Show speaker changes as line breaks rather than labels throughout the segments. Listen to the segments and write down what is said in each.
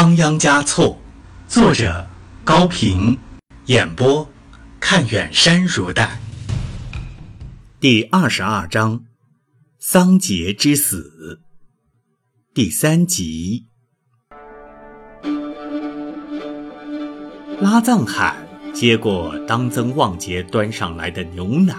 仓央嘉措，作者高平，演播看远山如黛。第二十二章：桑杰之死。第三集。拉藏罕接过当增旺杰端上来的牛奶，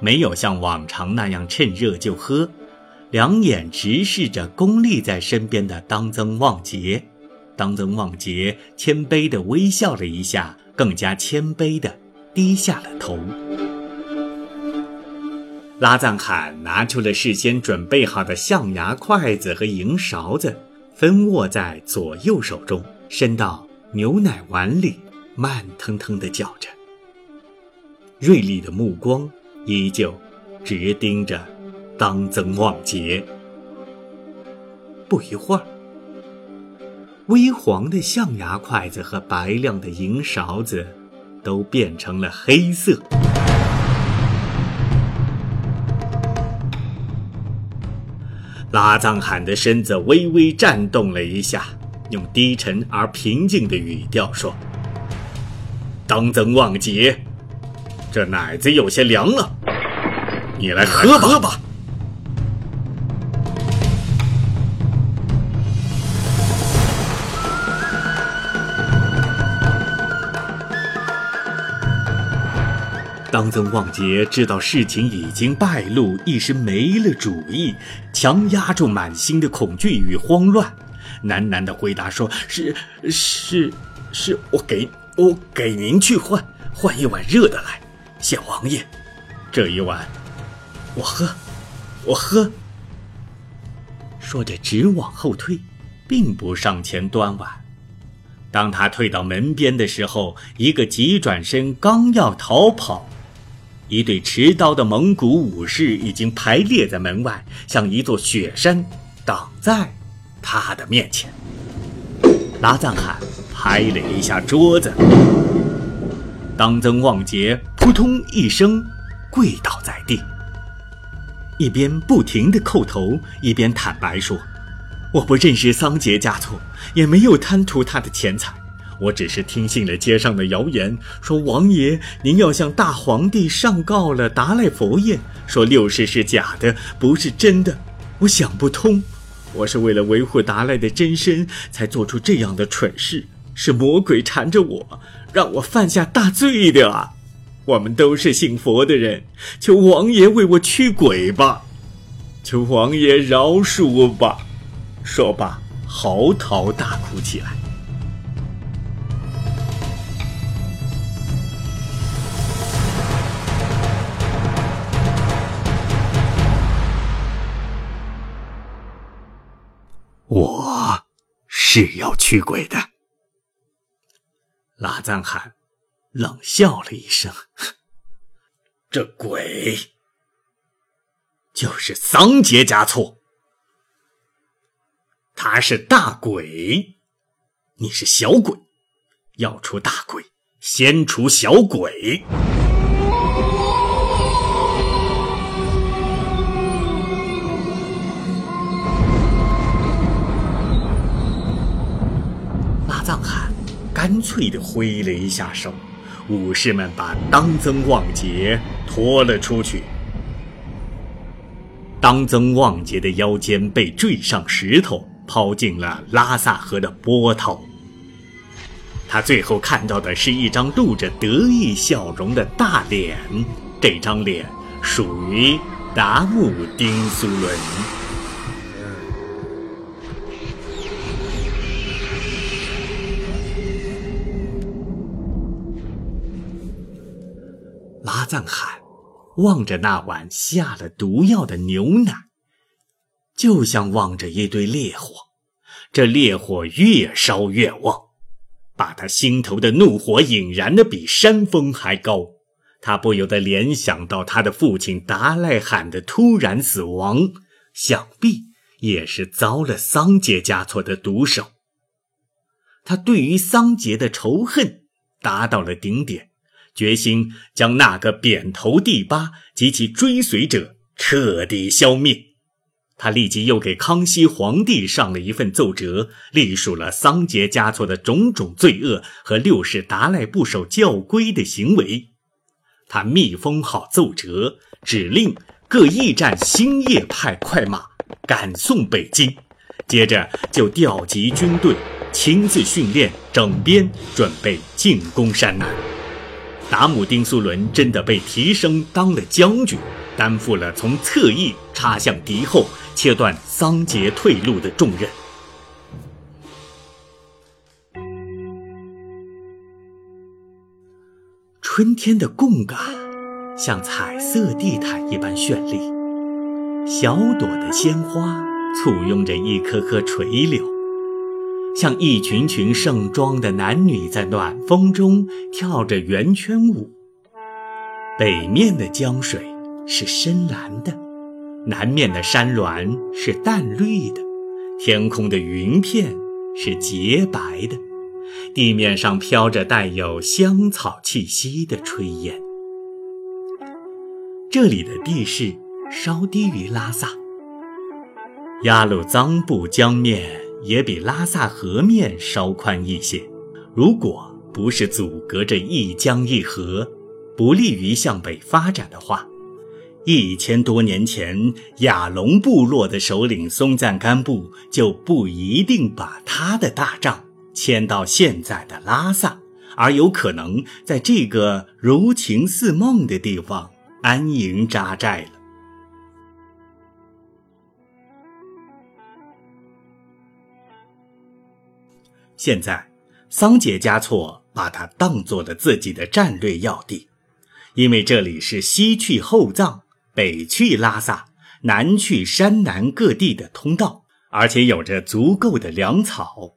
没有像往常那样趁热就喝，两眼直视着恭立在身边的当增旺杰。当增旺杰谦卑地微笑了一下，更加谦卑地低下了头。拉藏罕拿出了事先准备好的象牙筷子和银勺子，分握在左右手中，伸到牛奶碗里，慢腾腾地搅着。锐利的目光依旧直盯着当增旺杰。不一会儿。微黄的象牙筷子和白亮的银勺子，都变成了黑色。拉藏罕的身子微微颤动了一下，用低沉而平静的语调说：“当增旺杰，这奶子有些凉了，你来喝吧。”当增旺杰知道事情已经败露，一时没了主意，强压住满心的恐惧与慌乱，喃喃地回答说：“是是是，我给我给您去换换一碗热的来，谢王爷。这一碗，我喝，我喝。”说着直往后退，并不上前端碗。当他退到门边的时候，一个急转身，刚要逃跑。一队持刀的蒙古武士已经排列在门外，像一座雪山，挡在他的面前。拉藏汗拍了一下桌子，当增旺杰扑通一声跪倒在地，一边不停地叩头，一边坦白说：“我不认识桑杰嘉措，也没有贪图他的钱财。”我只是听信了街上的谣言，说王爷您要向大皇帝上告了达赖佛爷，说六世是假的，不是真的。我想不通，我是为了维护达赖的真身才做出这样的蠢事，是魔鬼缠着我，让我犯下大罪的啊！我们都是信佛的人，求王爷为我驱鬼吧，求王爷饶恕我吧。说罢，嚎啕大哭起来。我是要驱鬼的。拉藏汗冷笑了一声：“ 这鬼就是桑杰加措，他是大鬼，你是小鬼，要除大鬼，先除小鬼。”干脆地挥了一下手，武士们把当增旺杰拖了出去。当增旺杰的腰间被坠上石头，抛进了拉萨河的波涛。他最后看到的是一张露着得意笑容的大脸，这张脸属于达木丁苏伦。藏汗望着那碗下了毒药的牛奶，就像望着一堆烈火，这烈火越烧越旺，把他心头的怒火引燃的比山峰还高。他不由得联想到他的父亲达赖罕的突然死亡，想必也是遭了桑杰嘉措的毒手。他对于桑杰的仇恨达到了顶点。决心将那个扁头第八及其追随者彻底消灭。他立即又给康熙皇帝上了一份奏折，隶属了桑杰嘉措的种种罪恶和六世达赖不守教规的行为。他密封好奏折，指令各驿站星夜派快马赶送北京，接着就调集军队，亲自训练整编，准备进攻山南。达姆丁苏伦真的被提升当了将军，担负了从侧翼插向敌后。切断桑杰退路的重任。春天的贡嘎像彩色地毯一般绚丽，小朵的鲜花簇拥着一棵棵垂柳，像一群群盛装的男女在暖风中跳着圆圈舞。北面的江水是深蓝的。南面的山峦是淡绿的，天空的云片是洁白的，地面上飘着带有香草气息的炊烟。这里的地势稍低于拉萨，雅鲁藏布江面也比拉萨河面稍宽一些。如果不是阻隔着一江一河，不利于向北发展的话。一千多年前，亚龙部落的首领松赞干布就不一定把他的大帐迁到现在的拉萨，而有可能在这个如情似梦的地方安营扎寨了。现在，桑杰嘉措把它当做了自己的战略要地，因为这里是西去后藏。北去拉萨，南去山南各地的通道，而且有着足够的粮草。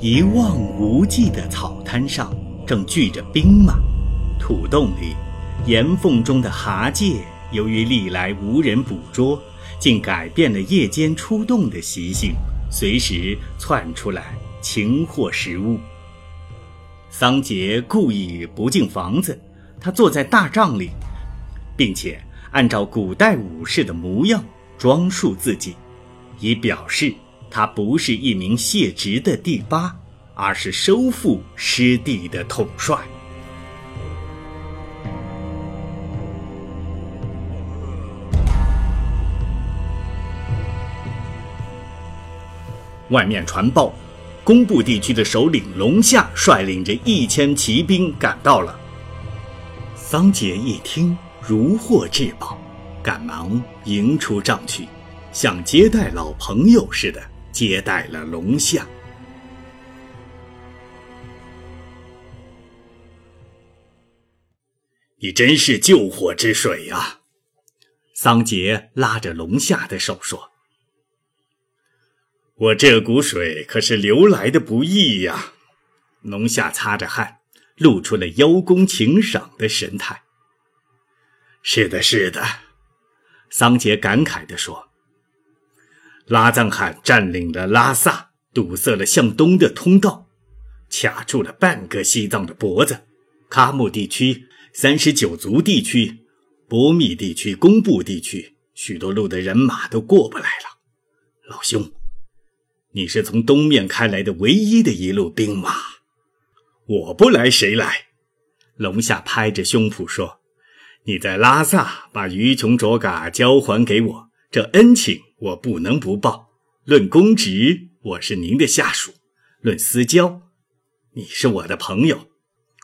一望无际的草滩上，正聚着兵马。土洞里，岩缝中的蛤蚧，由于历来无人捕捉，竟改变了夜间出洞的习性，随时窜出来擒获食物。桑杰故意不进房子，他坐在大帐里，并且按照古代武士的模样装束自己，以表示他不是一名卸职的第八，而是收复失地的统帅。外面传报。工部地区的首领龙夏率领着一千骑兵赶到了。桑杰一听，如获至宝，赶忙迎出帐去，像接待老朋友似的接待了龙夏。你真是救火之水呀！桑杰拉着龙夏的手说。我这股水可是流来的不易呀！龙夏擦着汗，露出了邀功请赏的神态。是的，是的，桑杰感慨地说：“拉藏汗占领了拉萨，堵塞了向东的通道，卡住了半个西藏的脖子。喀木地区、三十九族地区、波密地区、工部地区，许多路的人马都过不来了。老兄。”你是从东面开来的唯一的一路兵马，我不来谁来？龙夏拍着胸脯说：“你在拉萨把鱼琼卓嘎交还给我，这恩情我不能不报。论公职，我是您的下属；论私交，你是我的朋友。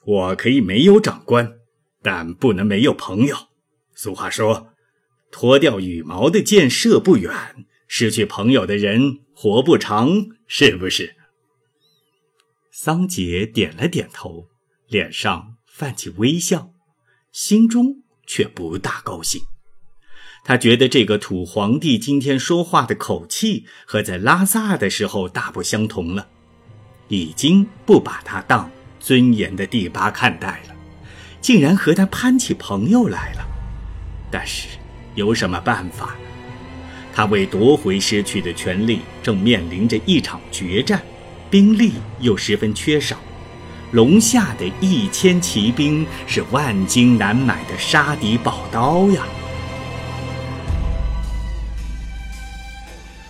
我可以没有长官，但不能没有朋友。俗话说，脱掉羽毛的箭射不远。”失去朋友的人活不长，是不是？桑杰点了点头，脸上泛起微笑，心中却不大高兴。他觉得这个土皇帝今天说话的口气和在拉萨的时候大不相同了，已经不把他当尊严的第八看待了，竟然和他攀起朋友来了。但是有什么办法？他为夺回失去的权利，正面临着一场决战，兵力又十分缺少。龙夏的一千骑兵是万金难买的杀敌宝刀呀。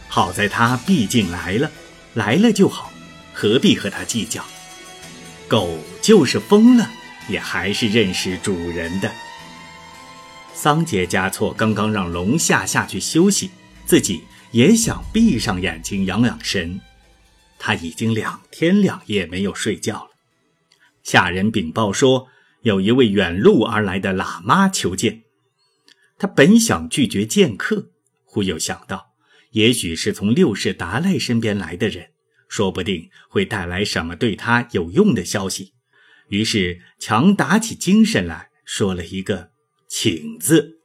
好在他毕竟来了，来了就好，何必和他计较？狗就是疯了，也还是认识主人的。桑杰嘉措刚刚让龙夏下去休息，自己也想闭上眼睛养养神。他已经两天两夜没有睡觉了。下人禀报说，有一位远路而来的喇嘛求见。他本想拒绝见客，忽又想到，也许是从六世达赖身边来的人，说不定会带来什么对他有用的消息，于是强打起精神来说了一个。请字。